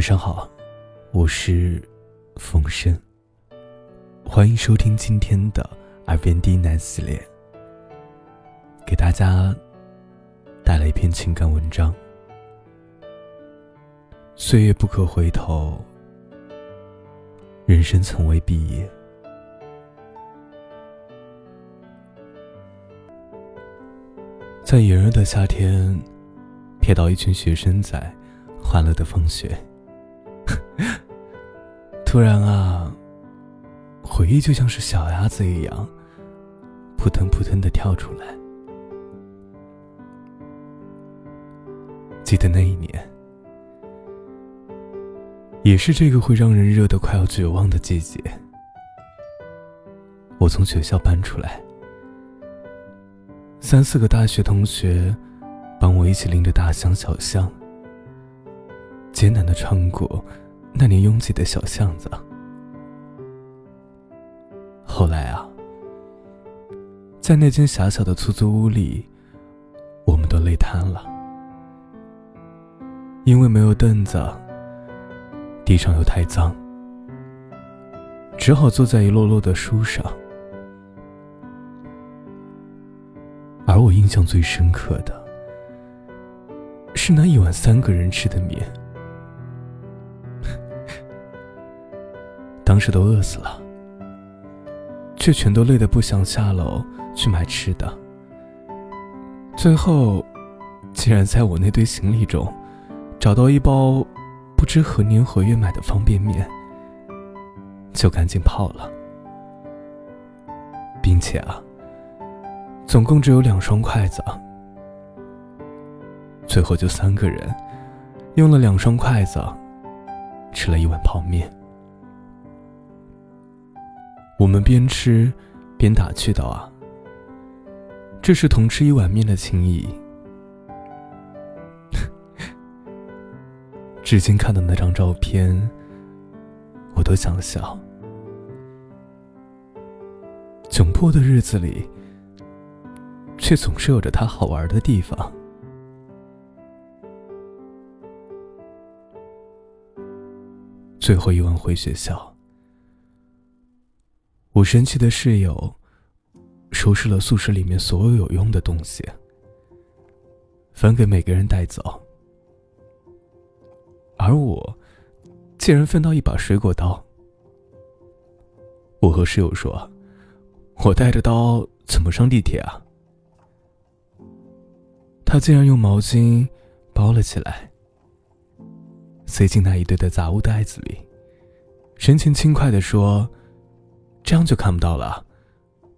晚上好，我是风声。欢迎收听今天的耳边低喃系列，给大家带来一篇情感文章。岁月不可回头，人生从未毕业。在炎热的夏天，瞥到一群学生在欢乐的放学。突然啊，回忆就像是小鸭子一样，扑腾扑腾的跳出来。记得那一年，也是这个会让人热得快要绝望的季节，我从学校搬出来，三四个大学同学帮我一起拎着大箱小箱，艰难的穿过。那年拥挤的小巷子。后来啊，在那间狭小的出租屋里，我们都累瘫了，因为没有凳子，地上又太脏，只好坐在一摞摞的书上。而我印象最深刻的，是那一碗三个人吃的面。当时都饿死了，却全都累得不想下楼去买吃的。最后，竟然在我那堆行李中，找到一包不知何年何月买的方便面，就赶紧泡了，并且啊，总共只有两双筷子。最后就三个人，用了两双筷子，吃了一碗泡面。我们边吃，边打趣道：“啊，这是同吃一碗面的情谊。”至今看到那张照片，我都想笑。窘迫的日子里，却总是有着它好玩的地方。最后一晚回学校。我神奇的室友收拾了宿舍里面所有有用的东西，分给每个人带走。而我竟然分到一把水果刀。我和室友说：“我带着刀怎么上地铁啊？”他竟然用毛巾包了起来，塞进那一堆的杂物袋子里，神情轻快的说。这样就看不到了，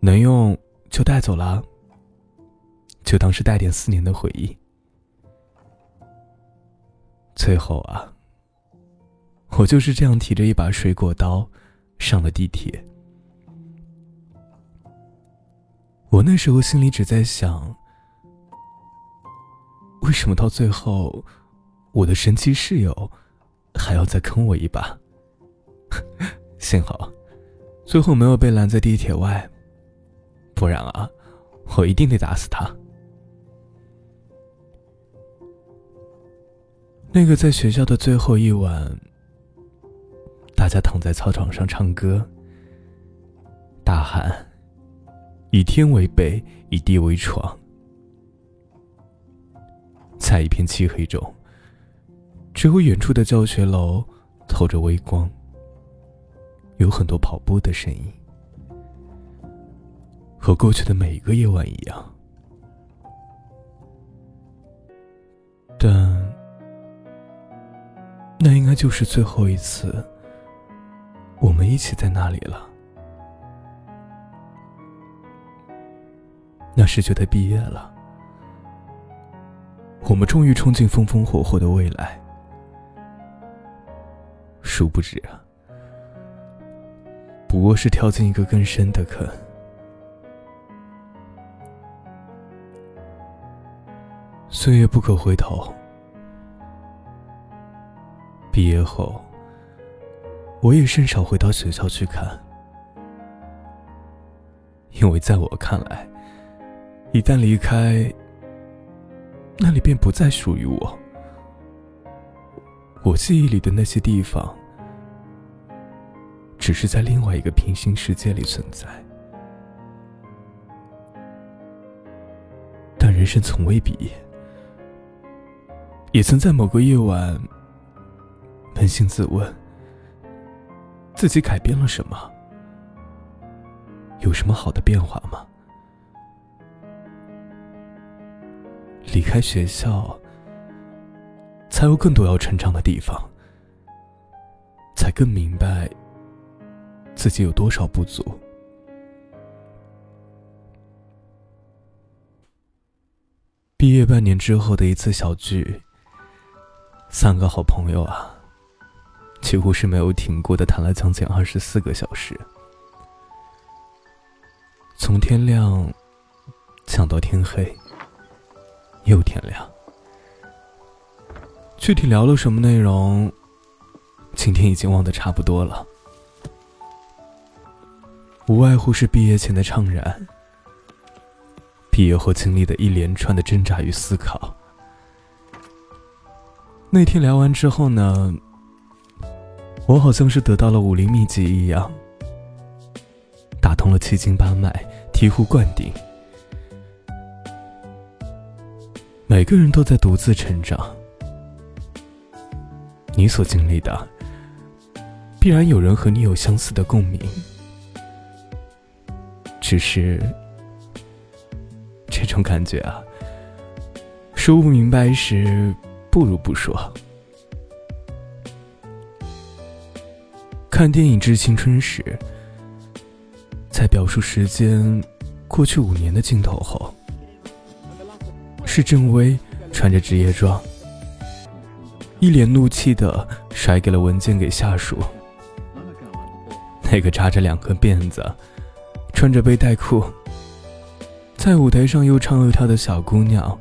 能用就带走了，就当是带点四年的回忆。最后啊，我就是这样提着一把水果刀上了地铁。我那时候心里只在想，为什么到最后，我的神奇室友还要再坑我一把？幸好。最后没有被拦在地铁外，不然啊，我一定得打死他。那个在学校的最后一晚，大家躺在操场上唱歌，大喊“以天为被，以地为床”，在一片漆黑中，只有远处的教学楼透着微光。有很多跑步的声音，和过去的每一个夜晚一样，但那应该就是最后一次，我们一起在那里了。那时觉得毕业了，我们终于冲进风风火火的未来，殊不知啊。不过是跳进一个更深的坑。岁月不可回头。毕业后，我也甚少回到学校去看，因为在我看来，一旦离开，那里便不再属于我。我记忆里的那些地方，只是在另外一个平行世界里存在。但人生从未毕业，也曾在某个夜晚扪心自问：自己改变了什么？有什么好的变化吗？离开学校。才有更多要成长的地方，才更明白自己有多少不足。毕业半年之后的一次小聚，三个好朋友啊，几乎是没有停过的谈了将近二十四个小时，从天亮讲到天黑，又天亮。具体聊了什么内容，今天已经忘得差不多了。无外乎是毕业前的怅然，毕业后经历的一连串的挣扎与思考。那天聊完之后呢，我好像是得到了武林秘籍一样，打通了七经八脉，醍醐灌顶。每个人都在独自成长。你所经历的，必然有人和你有相似的共鸣，只是这种感觉啊，说不明白时，不如不说。看电影《致青春》时，在表述时间过去五年的镜头后，是郑薇穿着职业装。一脸怒气的甩给了文件给下属。那个扎着两根辫子、穿着背带裤，在舞台上又唱又跳的小姑娘，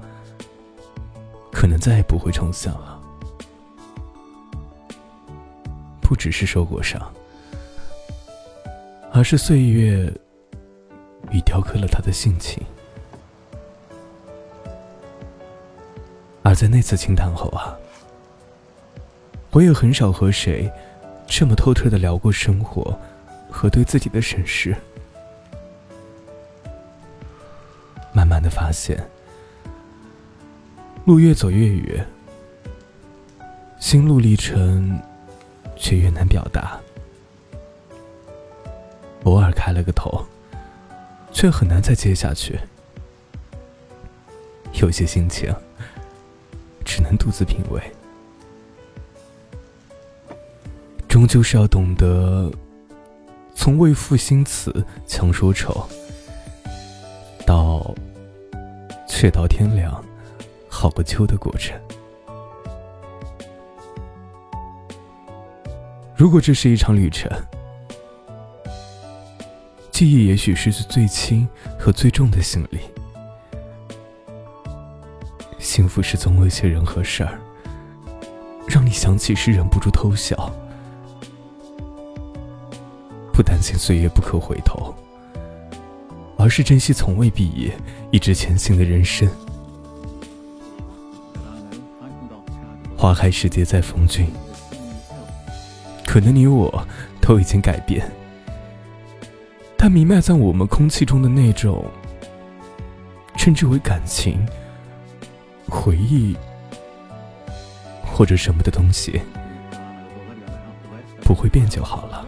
可能再也不会重现了。不只是受过伤，而是岁月已雕刻了她的性情。而在那次清谈后啊。我也很少和谁这么透彻的聊过生活和对自己的审视。发现，路越走越远，心路历程却越难表达。偶尔开了个头，却很难再接下去。有些心情，只能独自品味。终究是要懂得，从为赋新词强说愁，到却到天凉好个秋的过程。如果这是一场旅程，记忆也许是最轻和最重的行李。幸福是总有一些人和事儿，让你想起时忍不住偷笑。不担心岁月不可回头，而是珍惜从未毕业、一直前行的人生。花开时节再逢君，可能你我都已经改变，但弥漫在我们空气中的那种称之为感情、回忆或者什么的东西，不会变就好了。